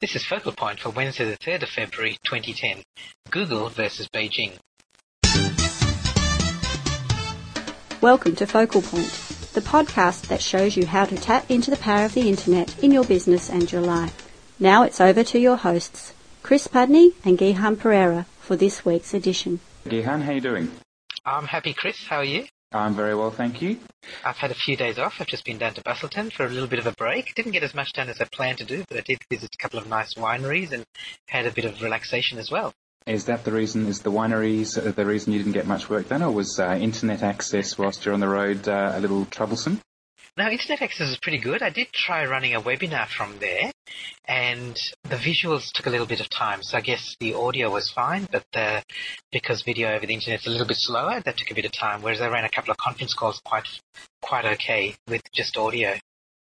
This is Focal Point for Wednesday, the 3rd of February 2010. Google versus Beijing. Welcome to Focal Point, the podcast that shows you how to tap into the power of the internet in your business and your life. Now it's over to your hosts, Chris Pudney and Gihan Perera, for this week's edition. Gihan, how you doing? I'm happy, Chris. How are you? I'm very well, thank you. I've had a few days off. I've just been down to Busselton for a little bit of a break. Didn't get as much done as I planned to do, but I did visit a couple of nice wineries and had a bit of relaxation as well. Is that the reason? Is the wineries uh, the reason you didn't get much work done, or was uh, internet access whilst you're on the road uh, a little troublesome? No, internet access is pretty good. I did try running a webinar from there, and the visuals took a little bit of time. So I guess the audio was fine, but the, because video over the internet is a little bit slower, that took a bit of time. Whereas I ran a couple of conference calls quite quite okay with just audio.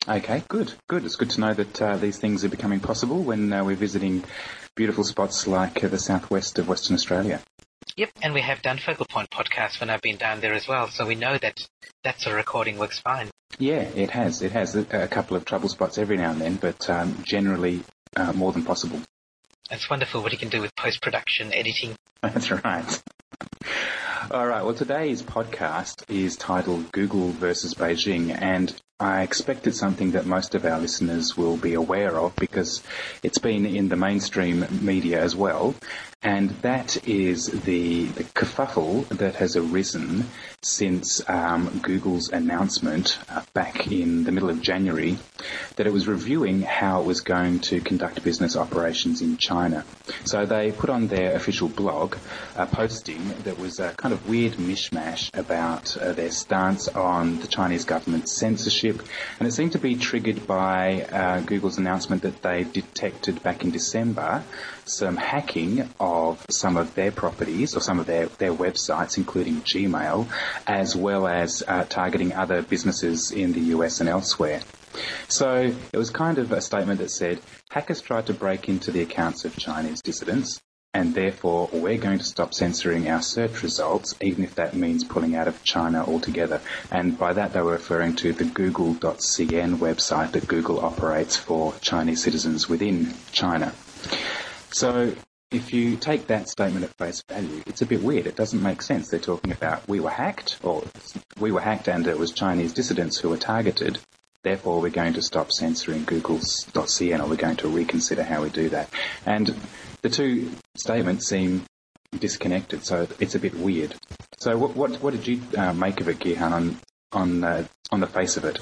Okay, good, good. It's good to know that uh, these things are becoming possible when uh, we're visiting beautiful spots like uh, the southwest of Western Australia. Yep, and we have done Focal Point podcasts when I've been down there as well, so we know that that sort of recording works fine. Yeah, it has. It has a, a couple of trouble spots every now and then, but um, generally uh, more than possible. It's wonderful what you can do with post production editing. That's right. All right. Well, today's podcast is titled Google versus Beijing, and I expect it's something that most of our listeners will be aware of because it's been in the mainstream media as well. And that is the, kerfuffle that has arisen since um, Google's announcement uh, back in the middle of January that it was reviewing how it was going to conduct business operations in China. So they put on their official blog a posting that was a kind of weird mishmash about uh, their stance on the Chinese government's censorship, and it seemed to be triggered by uh, Google's announcement that they detected back in December some hacking of some of their properties or some of their, their websites, including Gmail, as well as uh, targeting other businesses in the US and elsewhere. So it was kind of a statement that said hackers tried to break into the accounts of Chinese dissidents, and therefore we're going to stop censoring our search results, even if that means pulling out of China altogether. And by that they were referring to the google.cn website that Google operates for Chinese citizens within China. So if you take that statement at face value, it's a bit weird. It doesn't make sense. They're talking about we were hacked, or we were hacked and it was Chinese dissidents who were targeted. Therefore, we're going to stop censoring Google's.cn or we're going to reconsider how we do that. And the two statements seem disconnected, so it's a bit weird. So, what what, what did you uh, make of it, Gihan, on on uh, on the face of it?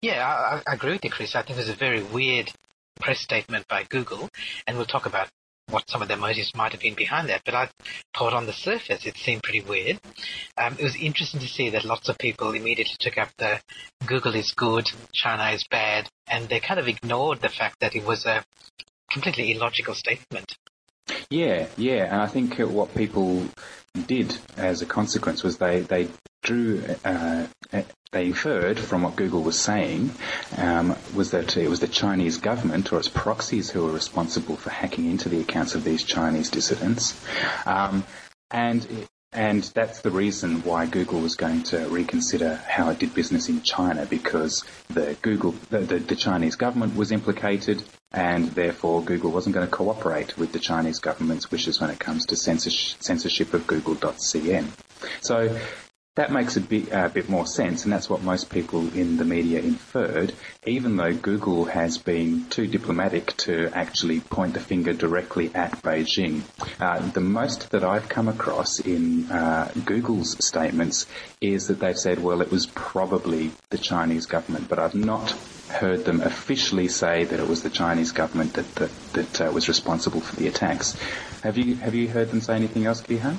Yeah, I, I agree with you, Chris. I think it was a very weird press statement by Google, and we'll talk about what some of their motives might have been behind that. But I thought on the surface it seemed pretty weird. Um, it was interesting to see that lots of people immediately took up the Google is good, China is bad, and they kind of ignored the fact that it was a completely illogical statement. Yeah, yeah, and I think what people did as a consequence was they they drew uh, they inferred from what Google was saying um, was that it was the Chinese government or its proxies who were responsible for hacking into the accounts of these Chinese dissidents, um, and and that's the reason why Google was going to reconsider how it did business in China because the Google, the, the, the, Chinese government was implicated and therefore Google wasn't going to cooperate with the Chinese government's wishes when it comes to censorship of Google.cn. So that makes a bit, uh, bit more sense, and that's what most people in the media inferred, even though Google has been too diplomatic to actually point the finger directly at Beijing. Uh, the most that I've come across in uh, Google's statements is that they've said, well, it was probably the Chinese government, but I've not heard them officially say that it was the Chinese government that that, that uh, was responsible for the attacks. Have you have you heard them say anything else, Gihan?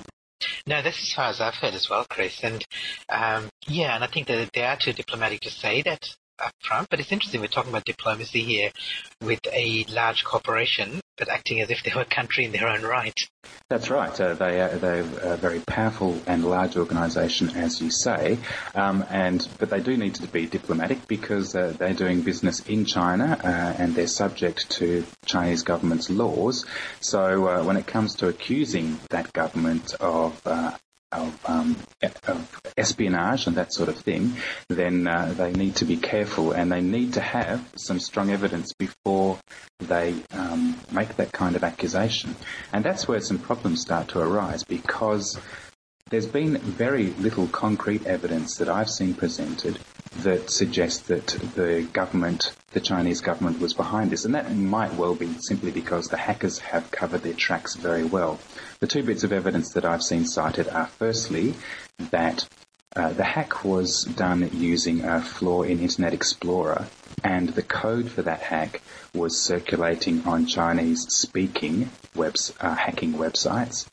No, that's as far as I've heard as well, Chris. And um, yeah, and I think that they are too diplomatic to say that up front. But it's interesting we're talking about diplomacy here with a large corporation, but acting as if they were a country in their own right. That's right. Uh, they are they're a very powerful and large organisation, as you say, um, and but they do need to be diplomatic because uh, they're doing business in China uh, and they're subject to Chinese government's laws. So uh, when it comes to accusing that government of uh, of, um, of, espionage and that sort of thing, then uh, they need to be careful and they need to have some strong evidence before they um, make that kind of accusation. And that's where some problems start to arise because there's been very little concrete evidence that I've seen presented that suggests that the government, the Chinese government, was behind this. And that might well be simply because the hackers have covered their tracks very well. The two bits of evidence that I've seen cited are firstly that uh, the hack was done using a flaw in Internet Explorer, and the code for that hack was circulating on Chinese speaking webs, uh, hacking websites.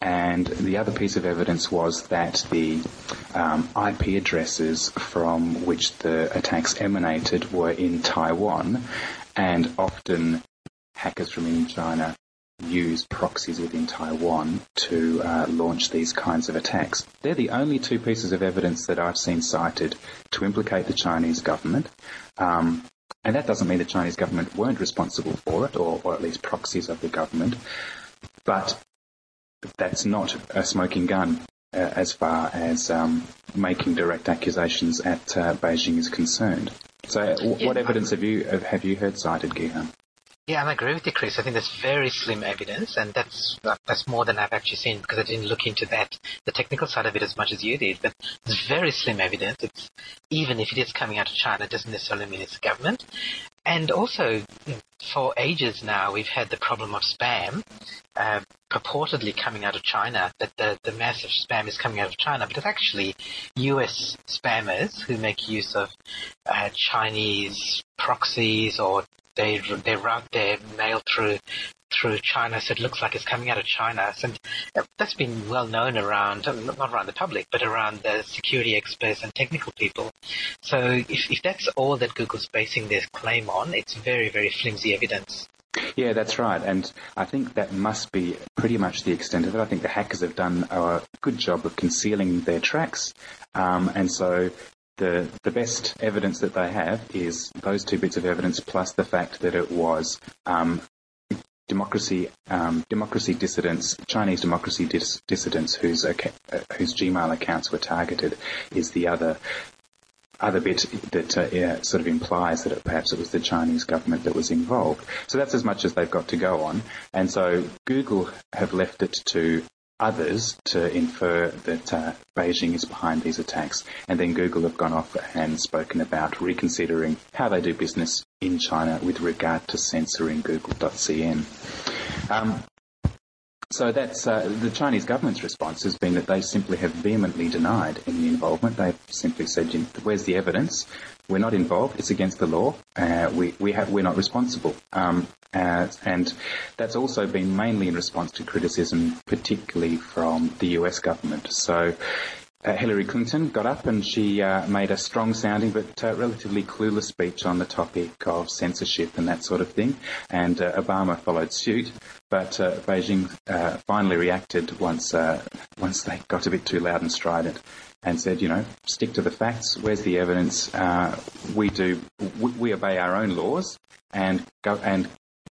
And the other piece of evidence was that the um, IP addresses from which the attacks emanated were in Taiwan, and often hackers from in China use proxies within Taiwan to uh, launch these kinds of attacks. They're the only two pieces of evidence that I've seen cited to implicate the Chinese government. Um, and that doesn't mean the Chinese government weren't responsible for it, or, or at least proxies of the government. But that's not a smoking gun uh, as far as um, making direct accusations at uh, Beijing is concerned. So, w- yeah, what evidence have you have you heard cited, Gihan? Yeah, I agree with you, Chris. I think there's very slim evidence, and that's that's more than I've actually seen because I didn't look into that the technical side of it as much as you did. But it's very slim evidence. It's even if it is coming out of China, it doesn't necessarily mean it's the government. And also, for ages now, we've had the problem of spam, uh, purportedly coming out of China, that the, the massive spam is coming out of China, but it's actually US spammers who make use of uh, Chinese proxies or they they route their mail through through China, so it looks like it's coming out of China. So that's been well known around, not around the public, but around the security experts and technical people. So if, if that's all that Google's basing their claim on, it's very, very flimsy evidence. Yeah, that's right. And I think that must be pretty much the extent of it. I think the hackers have done a good job of concealing their tracks. Um, and so the the best evidence that they have is those two bits of evidence plus the fact that it was um, democracy um, democracy dissidents, Chinese democracy dis- dissidents whose uh, whose Gmail accounts were targeted is the other other bit that uh, yeah, sort of implies that it, perhaps it was the Chinese government that was involved. So that's as much as they've got to go on. And so Google have left it to others to infer that uh, Beijing is behind these attacks. And then Google have gone off and spoken about reconsidering how they do business in China with regard to censoring Google.cn. Um, so that's uh, the Chinese government's response has been that they simply have vehemently denied any involvement. They've simply said, "Where's the evidence? We're not involved. It's against the law. Uh, we we have we're not responsible." Um, uh, and that's also been mainly in response to criticism, particularly from the US government. So uh, Hillary Clinton got up and she uh, made a strong sounding but uh, relatively clueless speech on the topic of censorship and that sort of thing. And uh, Obama followed suit. But Beijing finally reacted once, once they got a bit too loud and strident and said, you know, stick to the facts. Where's the evidence? Uh, we do, we, obey our own laws and go and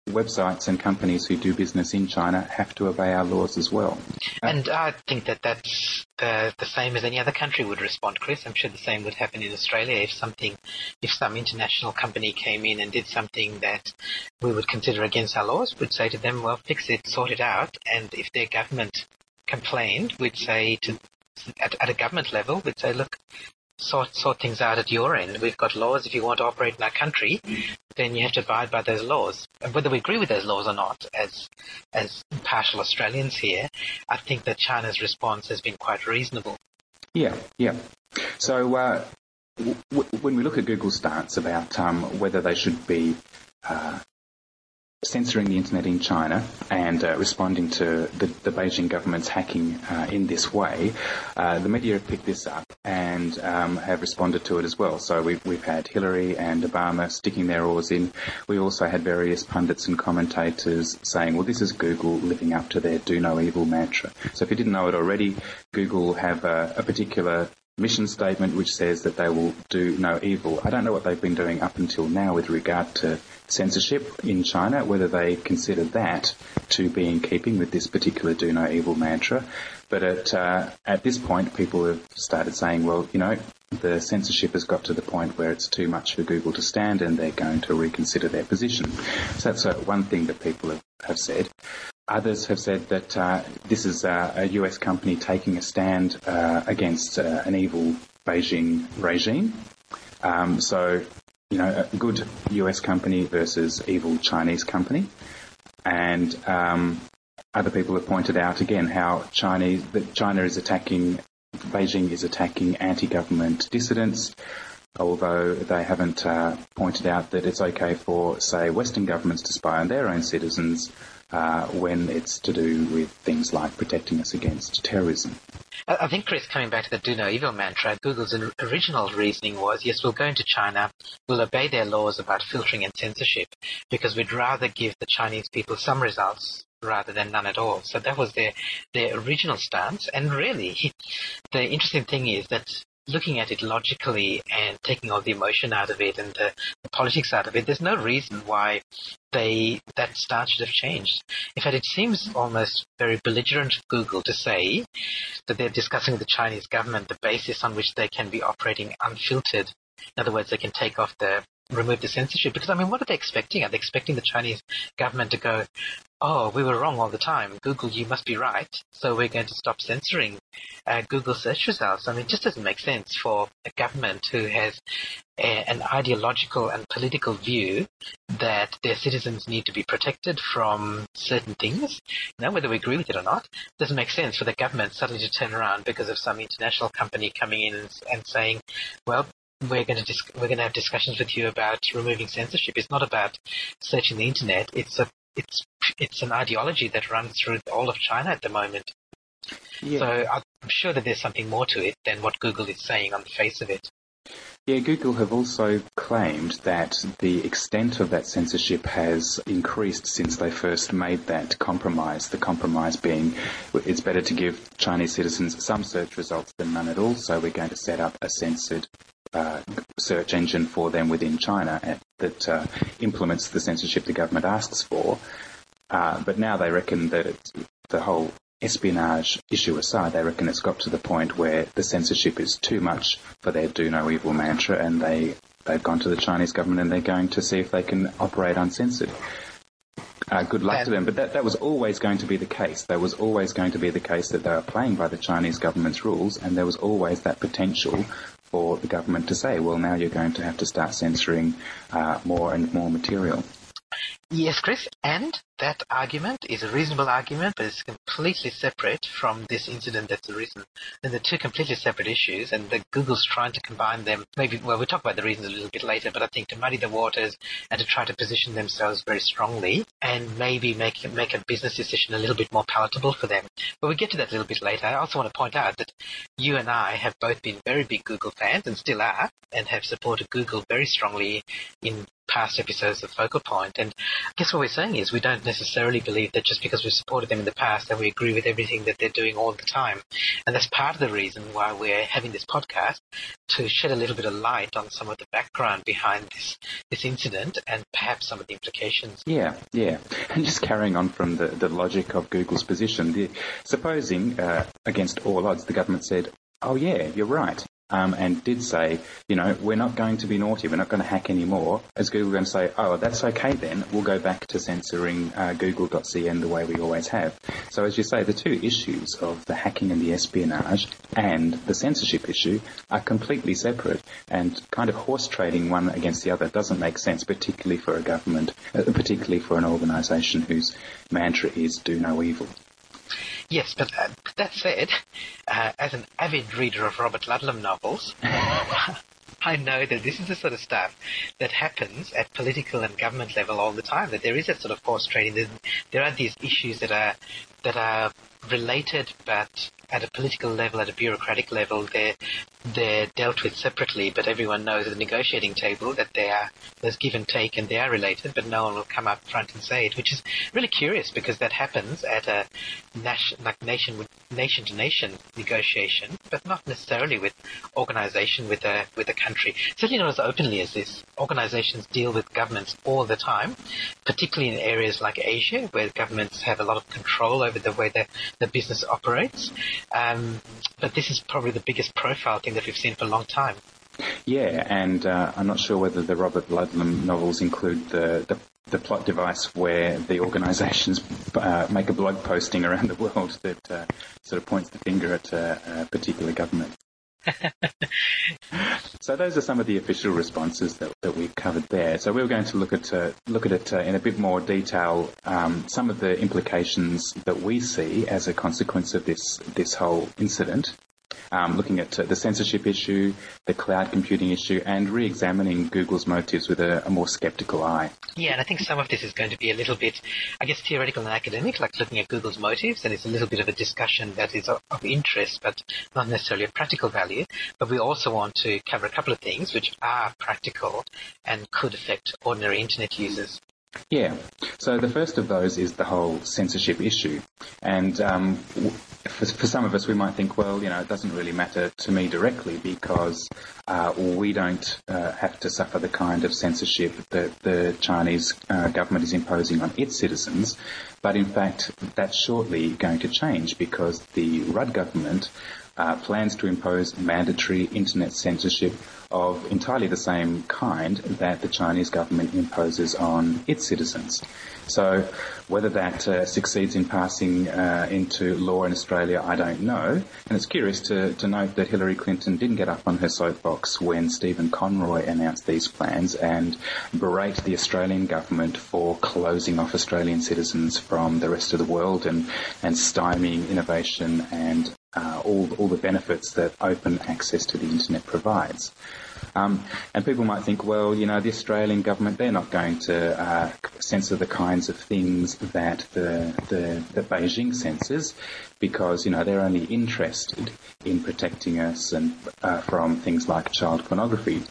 websites and companies who do business in China have to obey our laws as well. And I think that that's the, the same as any other country would respond, Chris. I'm sure the same would happen in Australia if something, if some international company came in and did something that we would consider against our laws, we'd say to them, well, fix it, sort it out. And if their government complained, we'd say to at, at, a government level, we'd say, look, sort sort things out at your end. We've got laws. If you want to operate in our country, then you have to abide by those laws. And whether we agree with those laws or not, as as partial Australians here, I think that China's response has been quite reasonable. Yeah, yeah. So uh, w- when we look at Google's stance about um, whether they should be uh, censoring the internet in China and uh, responding to the, the, Beijing government's hacking uh, in this way, uh, the media have picked this up and um, have responded to it as well. So we've, we've had Hillary and Obama sticking their oars in. We also had various pundits and commentators saying, well, this is Google living up to their do no evil mantra. So if you didn't know it already, Google have a, a particular mission statement which says that they will do no evil. I don't know what they've been doing up until now with regard to censorship in China, whether they consider that to be in keeping with this particular do no evil mantra. But at, uh, at this point, people have started saying, well, you know, the censorship has got to the point where it's too much for Google to stand and they're going to reconsider their position. So that's uh, one thing that people have, have said. Others have said that uh, this is uh, a US company taking a stand uh, against uh, an evil Beijing regime. Um, so, you know, a good US company versus evil Chinese company. And um, other people have pointed out again how Chinese that China is attacking Beijing is attacking anti-government dissidents, although they haven't uh, pointed out that it's okay for, say, Western governments to spy on their own citizens uh, when it's to do with things like protecting us against terrorism. I think, Chris, coming back to the do no evil mantra, Google's original reasoning was, yes, we'll go into China, we'll obey their laws about filtering and censorship, because we'd rather give the Chinese people some results rather than none at all. So that was their, their original stance. And really, the interesting thing is that looking at it logically and taking all the emotion out of it and the, the, politics out of it, there's no reason why they that stance should have changed. In fact, it seems almost very belligerent of Google to say that they're discussing with the Chinese government the basis on which they can be operating unfiltered. In other words, they can take off the remove the censorship because I mean, what are they expecting? Are they expecting the Chinese government to go, "Oh, we were wrong all the time. Google, you must be right. So we're going to stop censoring uh, Google search results." I mean, it just doesn't make sense for a government who has a, an ideological and political view that their citizens need to be protected from certain things. Now, whether we agree with it or not, it doesn't make sense for the government suddenly to turn around because of some international company coming in and, and saying, "Well, we're going to dis- we're going to have discussions with you about removing censorship. It's not about searching the internet. It's a it's it's an ideology that runs through all of China at the moment. Yeah. So I'm sure that there's something more to it than what Google is saying on the face of it. Yeah, Google have also claimed that the extent of that censorship has increased since they first made that compromise. The compromise being it's better to give Chinese citizens some search results than none at all, so we're going to set up a censored uh, search engine for them within China that uh, implements the censorship the government asks for. Uh, but now they reckon that the whole espionage issue aside, they reckon it's got to the point where the censorship is too much for their do no evil mantra and they, they've gone to the Chinese government and they're going to see if they can operate uncensored. Uh, good luck to them. But that, that was always going to be the case. There was always going to be the case that they were playing by the Chinese government's rules, and there was always that potential for the government to say, well, now you're going to have to start censoring uh, more and more material. Yes, Chris, and that argument is a reasonable argument, but it's completely separate from this incident that's arisen. And they're two completely separate issues, and the Google's trying to combine them. Maybe, well, we'll talk about the reasons a little bit later, but I think to muddy the waters and to try to position themselves very strongly and maybe make make a business decision a little bit more palatable for them. But we'll get to that a little bit later. I also want to point out that you and I have both been very big Google fans and still are, and have supported Google very strongly in past episodes of Focal Point. And I guess what we're saying is we don't necessarily believe that just because we've supported them in the past that we agree with everything that they're doing all the time. And that's part of the reason why we're having this podcast to shed a little bit of light on some of the background behind this this incident and perhaps some of the implications. Yeah, yeah. And just carrying on from the, the logic of Google's position, the, supposing uh, against all odds the government said, oh yeah, you're right um, and did say, you know, we're not going to be naughty, we're not going to hack anymore, is Google going to say, oh, that's okay then, we'll go back to censoring uh, google.cn the way we always have. So as you say, the two issues of the hacking and the espionage and the censorship issue are completely separate and kind of horse trading one against the other doesn't make sense, particularly for a government, uh, particularly for an organisation whose mantra is do no evil. Yes, but uh, that said, uh, as an avid reader of Robert Ludlum novels, I know that this is the sort of stuff that happens at political and government level all the time. That there is that sort of horse trading. There, there are these issues that are that are related, but at a political level, at a bureaucratic level, they're they're dealt with separately, but everyone knows at the negotiating table that they are, there's give and take and they are related, but no one will come up front and say it, which is really curious because that happens at a nation, like nation, nation to nation negotiation, but not necessarily with organization with a, with a country. Certainly not as openly as this. Organizations deal with governments all the time, particularly in areas like Asia where governments have a lot of control over the way the, the business operates. Um, but this is probably the biggest profile thing that we've seen for a long time. Yeah, and uh, I'm not sure whether the Robert Ludlum novels include the, the, the plot device where the organisations uh, make a blog posting around the world that uh, sort of points the finger at a, a particular government. so those are some of the official responses that, that we've covered there. So we are going to look at uh, look at it uh, in a bit more detail. Um, some of the implications that we see as a consequence of this this whole incident, um, looking at the censorship issue, the cloud computing issue, and re-examining Google's motives with a, a, more skeptical eye. Yeah, and I think some of this is going to be a little bit, I guess, theoretical and academic, like looking at Google's motives, and it's a little bit of a discussion that is of, of interest, but not necessarily of practical value. But we also want to cover a couple of things which are practical and could affect ordinary internet users. Yeah. So the first of those is the whole censorship issue. And um, for, for, some of us, we might think, well, you know, it doesn't really matter to me directly because uh, we don't uh, have to suffer the kind of censorship that the Chinese uh, government is imposing on its citizens. But in fact, that's shortly going to change because the Rudd government uh, plans to impose mandatory internet censorship of entirely the same kind that the Chinese government imposes on its citizens. So whether that uh, succeeds in passing uh, into law in Australia, I don't know. And it's curious to, to note that Hillary Clinton didn't get up on her soapbox when Stephen Conroy announced these plans and berate the Australian government for closing off Australian citizens from the rest of the world and, and stymieing innovation and uh, all, all the benefits that open access to the internet provides. Um, and people might think, well, you know, the Australian government, they're not going to uh, censor the kinds of things that the, the, Beijing censors because, you know, they're only interested in protecting us and uh, from things like child pornography.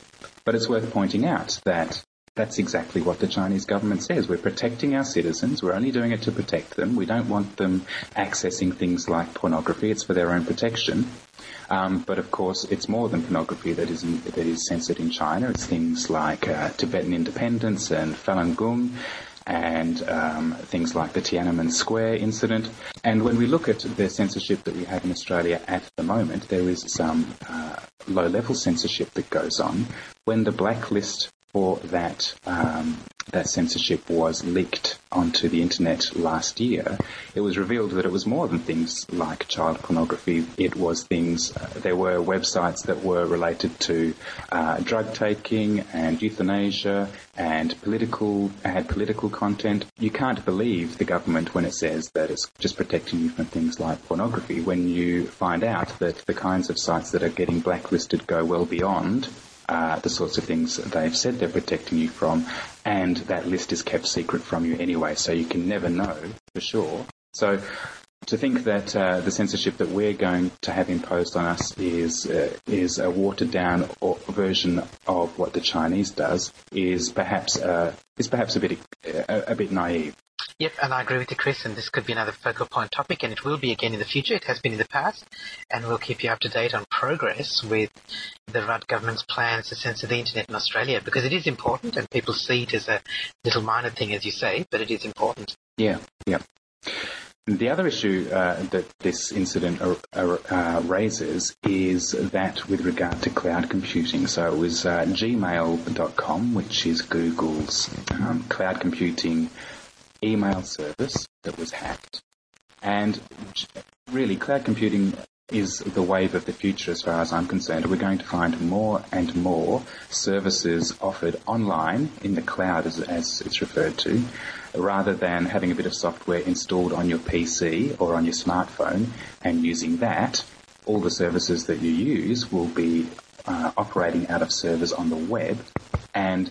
But it's worth pointing out that that's exactly what the Chinese government says. We're protecting our citizens. We're only doing it to protect them. We don't want them accessing things like pornography. It's for their own protection. Um, but of course, it's more than pornography that is in, that is censored in China. It's things like uh, Tibetan independence and Falun Gong, and um, things like the Tiananmen Square incident. And when we look at the censorship that we have in Australia at the moment, there is some uh, low-level censorship that goes on. When the blacklist for that um, that censorship was leaked onto the internet last year, it was revealed that it was more than things like child pornography. It was things. Uh, there were websites that were related to uh, drug taking and euthanasia and political had political content. You can't believe the government when it says that it's just protecting you from things like pornography. When you find out that the kinds of sites that are getting blacklisted go well beyond uh, the sorts of things they've said they're protecting you from, and that list is kept secret from you anyway, so you can never know for sure. So to think that uh, the censorship that we're going to have imposed on us is uh, is a watered down version of what the Chinese does is perhaps uh, is perhaps a bit a, a bit naive. Yep, and I agree with you, Chris, and this could be another focal point topic, and it will be again in the future. It has been in the past, and we'll keep you up to date on progress with the Rudd government's plans to censor the internet in Australia, because it is important, and people see it as a little minor thing, as you say, but it is important. Yeah, yeah. The other issue uh, that this incident uh, uh, raises is that with regard to cloud computing. So it was uh, gmail.com, which is Google's um, cloud computing email service that was hacked. And really, cloud computing is the wave of the future as far as I'm concerned. We're going to find more and more services offered online in the cloud as, as, it's referred to, rather than having a bit of software installed on your PC or on your smartphone and using that. All the services that you use will be uh, operating out of servers on the web and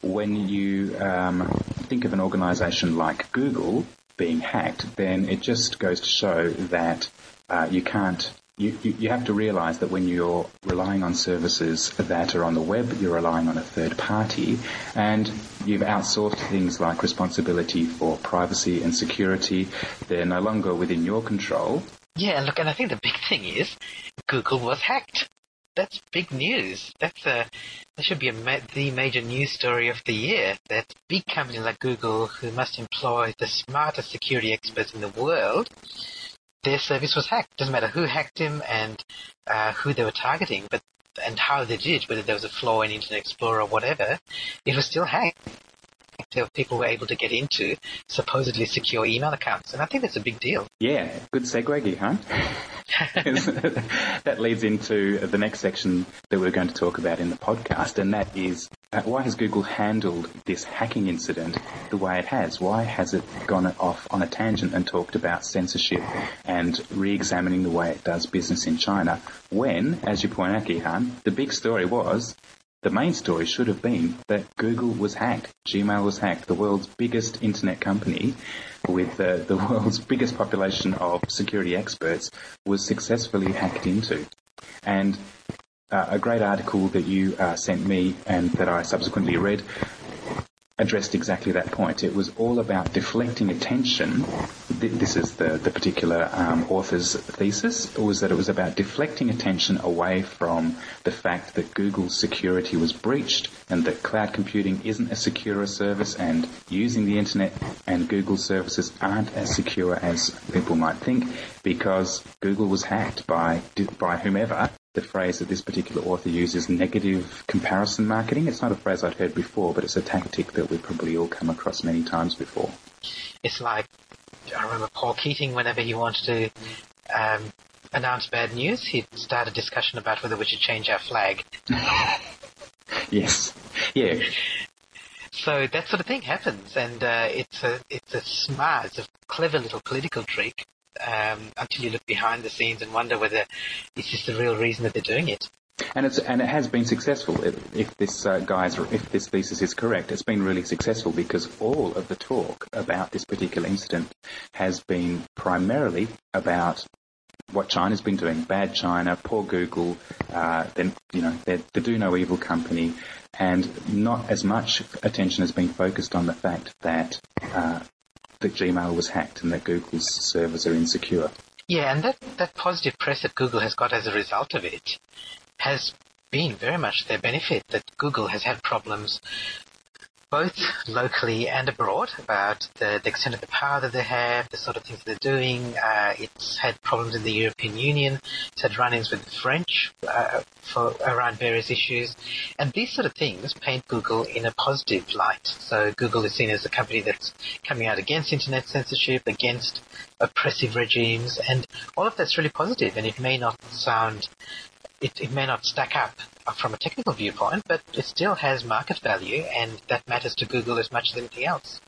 when you um, think of an organization like Google being hacked, then it just goes to show that uh, you can't you, you, you have to realize that when you're relying on services that are on the web, you're relying on a third party, and you've outsourced things like responsibility for privacy and security. They're no longer within your control. Yeah, look, and I think the big thing is Google was hacked. That's big news. That's a that should be ma- the major news story of the year. That big company like Google, who must employ the smartest security experts in the world, their service was hacked. Doesn't matter who hacked him and uh, who they were targeting, but and how they did, whether there was a flaw in Internet Explorer or whatever, it was still hacked. People were able to get into supposedly secure email accounts, and I think that's a big deal. Yeah, good segue, huh? that leads into the next section that we're going to talk about in the podcast, and that is uh, why has Google handled this hacking incident the way it has? Why has it gone off on a tangent and talked about censorship and re-examining the way it does business in China when, as you point out, Gihan, the big story was the main story should have been that Google was hacked. Gmail was hacked. The world's biggest internet company with uh, the world's biggest population of security experts was successfully hacked into. And uh, a great article that you uh, sent me and that I subsequently read addressed exactly that point. It was all about deflecting attention. This is the, the particular um, author's thesis, was that it was about deflecting attention away from the fact that Google's security was breached and that cloud computing isn't a secure service and using the internet and Google services aren't as secure as people might think because Google was hacked by, by whomever the phrase that this particular author uses, negative comparison marketing. It's not a phrase I'd heard before, but it's a tactic that we've probably all come across many times before. It's like, I remember Paul Keating, whenever he wanted to um, announce bad news, he'd start a discussion about whether we should change our flag. yes. Yeah. So that sort of thing happens, and uh, it's a it's a smart, it's a clever little political trick um, until you look behind the scenes and wonder whether it's just the real reason that they're doing it. And it's and it has been successful. If this uh, guy's if this thesis is correct, it's been really successful because all of the talk about this particular incident has been primarily about what China's been doing. Bad China, poor Google, uh, then you know they're the do no evil company, and not as much attention has been focused on the fact that uh, that Gmail was hacked and that Google's servers are insecure. Yeah, and that, that positive press that Google has got as a result of it has been very much their benefit, that Google has had problems both locally and abroad about the, the, extent of the power that they have, the sort of things they're doing. Uh, it's had problems in the European Union. It's had run-ins with the French uh, for around various issues, and these sort of things paint Google in a positive light. So Google is seen as a company that's coming out against internet censorship, against oppressive regimes, and all of that's really positive. And it may not sound it, it may not stack up from a technical viewpoint, but it still has market value, and that matters to Google as much as anything else.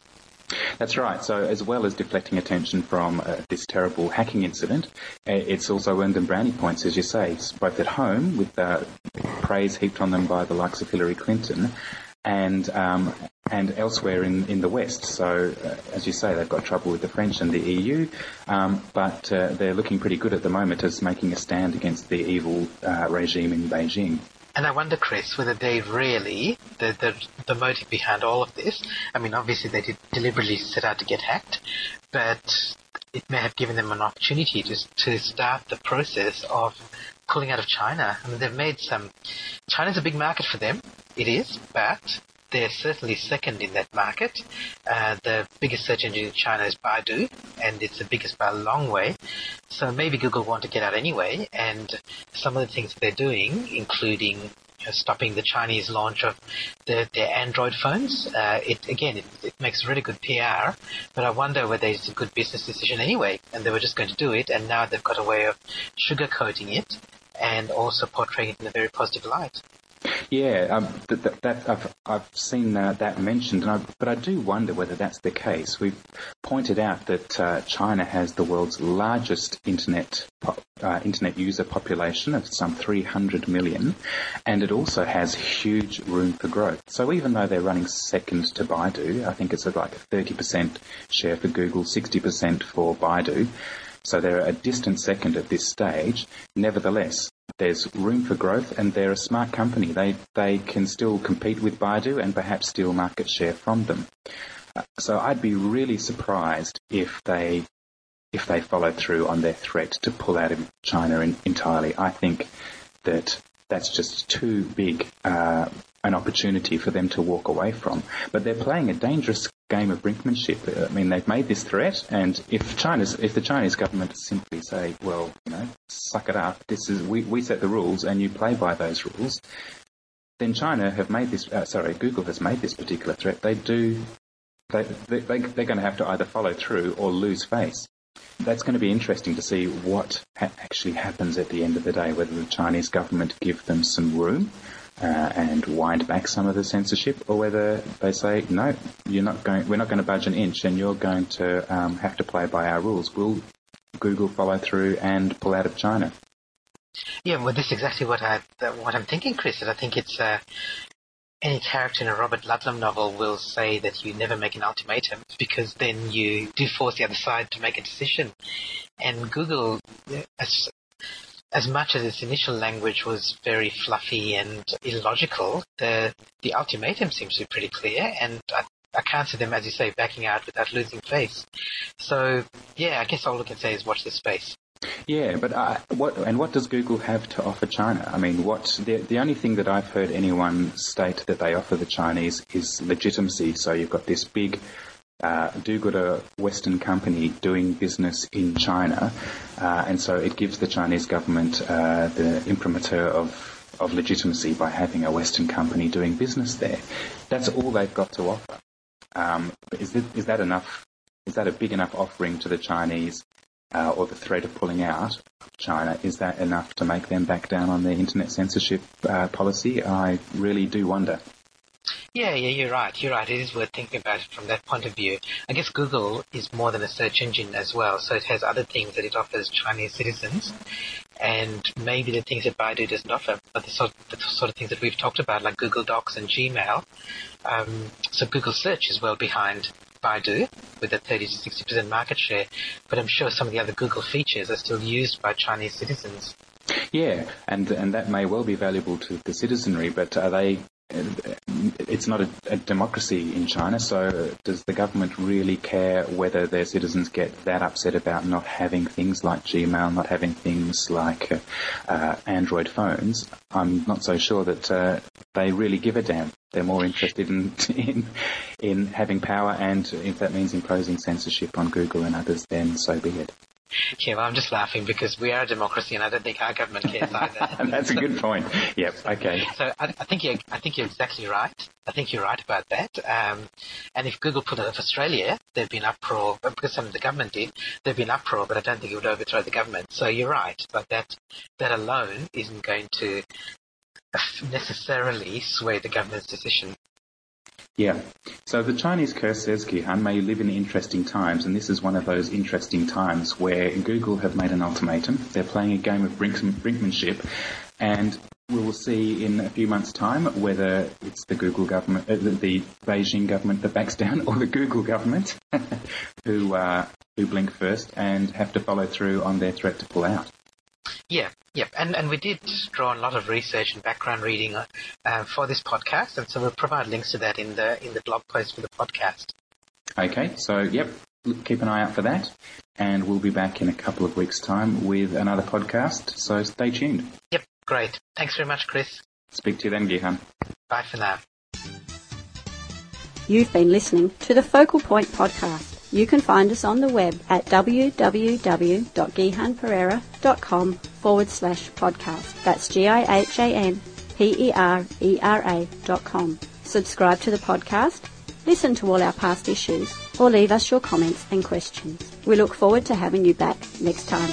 That's right. So, as well as deflecting attention from uh, this terrible hacking incident, uh, it's also earned them brownie points, as you say, both at home with uh, praise heaped on them by the likes of Hillary Clinton, and um, and elsewhere in, in the West. So, uh, as you say, they've got trouble with the French and the EU, um, but uh, they're looking pretty good at the moment as making a stand against the evil uh, regime in Beijing. And I wonder, Chris, whether they really, the, the, the motive behind all of this, I mean, obviously they did deliberately set out to get hacked, but it may have given them an opportunity to, to start the process of pulling out of China. I mean, they've made some, China's a big market for them. It is, but they're certainly second in that market. Uh, the biggest search engine in China is Baidu, and it's the biggest by a long way. So maybe Google want to get out anyway, and some of the things they're doing, including stopping the Chinese launch of the, their Android phones. Uh, it again, it, it, makes really good PR, but I wonder whether it's a good business decision anyway. And they were just going to do it, and now they've got a way of sugarcoating it and also portraying it in a very positive light. Yeah, um, that, that, that, I've, I've seen uh, that mentioned, I, but I do wonder whether that's the case. We've pointed out that uh, China has the world's largest internet uh, internet user population of some 300 million, and it also has huge room for growth. So even though they're running second to Baidu, I think it's like a 30% share for Google, 60% for Baidu So they're a distant second at this stage. Nevertheless, there's room for growth and they're a smart company. They, they can still compete with Baidu and perhaps steal market share from them. Uh, so I'd be really surprised if they if they follow through on their threat to pull out of China in, entirely. I think that that's just too big uh, an opportunity for them to walk away from. But they're playing a dangerous game of brinkmanship. I mean, they've made this threat, and if China's, if the Chinese government simply say, "Well, you know, suck it up. This is we, we set the rules, and you play by those rules," then China have made this. Uh, sorry, Google has made this particular threat. They do. They, they, they, they're going to have to either follow through or lose face that's going to be interesting to see what ha- actually happens at the end of the day, whether the Chinese government give them some room uh, and wind back some of the censorship, or whether they say, no, you're not going, we're not going to budge an inch and you're going to um, have to play by our rules. Will Google follow through and pull out of China? Yeah, well, this is exactly what I what I'm thinking, Chris. Is I think it's uh, any character in a Robert Ludlum novel will say that you never make an ultimatum because then you do force the other side to make a decision. And Google, as, much as its initial language was very fluffy and illogical, the, the ultimatum seems to be pretty clear and I, I can't see them, as you say, backing out without losing face. So, yeah, I guess all I can say is watch this space. Yeah, but uh, what and what does Google have to offer China? I mean, what the the only thing that I've heard anyone state that they offer the Chinese is legitimacy. So you've got this big uh, do-gooder Western company doing business in China, uh, and so it gives the Chinese government uh, the imprimatur of of legitimacy by having a Western company doing business there. That's all they've got to offer. Um, is, that, is that enough? Is that a big enough offering to the Chinese uh, or the threat of pulling out of China, is that enough to make them back down on their internet censorship uh, policy? I really do wonder. Yeah, yeah, you're right. You're right. It is worth thinking about it from that point of view. I guess Google is more than a search engine as well, so it has other things that it offers Chinese citizens, and maybe the things that Baidu doesn't offer, but the sort, the sort of things that we've talked about, like Google Docs and Gmail. Um, so Google Search is well behind Baidu with a 30 to 60% market share, but I'm sure some of the other Google features are still used by Chinese citizens. Yeah, and and that may well be valuable to the citizenry, but are they it's not a, a, democracy in China, so does the government really care whether their citizens get that upset about not having things like Gmail, not having things like uh, uh, Android phones? I'm not so sure that uh, they really give a damn. They're more interested in, in in having power, and if that means imposing censorship on Google and others, then so be it. Yeah, well, I'm just laughing because we are a democracy, and I don't think our government cares either. That's a good point. Yep. Okay. So I, I, think you're, I think you're exactly right. I think you're right about that. Um, and if Google put it of Australia, there'd be an uproar because some of the government did. There'd be an uproar, but I don't think it would overthrow the government. So you're right. But that that alone isn't going to necessarily sway the government's decision. Yeah. So the Chinese curse says, Gihan, may you live in interesting times, and this is one of those interesting times where Google have made an ultimatum. They're playing a game of brinkmanship, and we will see in a few months' time whether it's the Google government, uh, the Beijing government that backs down, or the Google government who uh, who blink first and have to follow through on their threat to pull out. Yeah, yeah, and and we did draw a lot of research and background reading uh, for this podcast, and so we'll provide links to that in the in the blog post for the podcast. Okay, so yep, keep an eye out for that, and we'll be back in a couple of weeks' time with another podcast. So stay tuned. Yep, great. Thanks very much, Chris. Speak to you then, Gihan. Bye for now. You've been listening to the Focal Point podcast. You can find us on the web at www.gihanperera.com forward slash podcast. That's G-I-H-A-N-P-E-R-E-R-A dot com. Subscribe to the podcast, listen to all our past issues, or leave us your comments and questions. We look forward to having you back next time.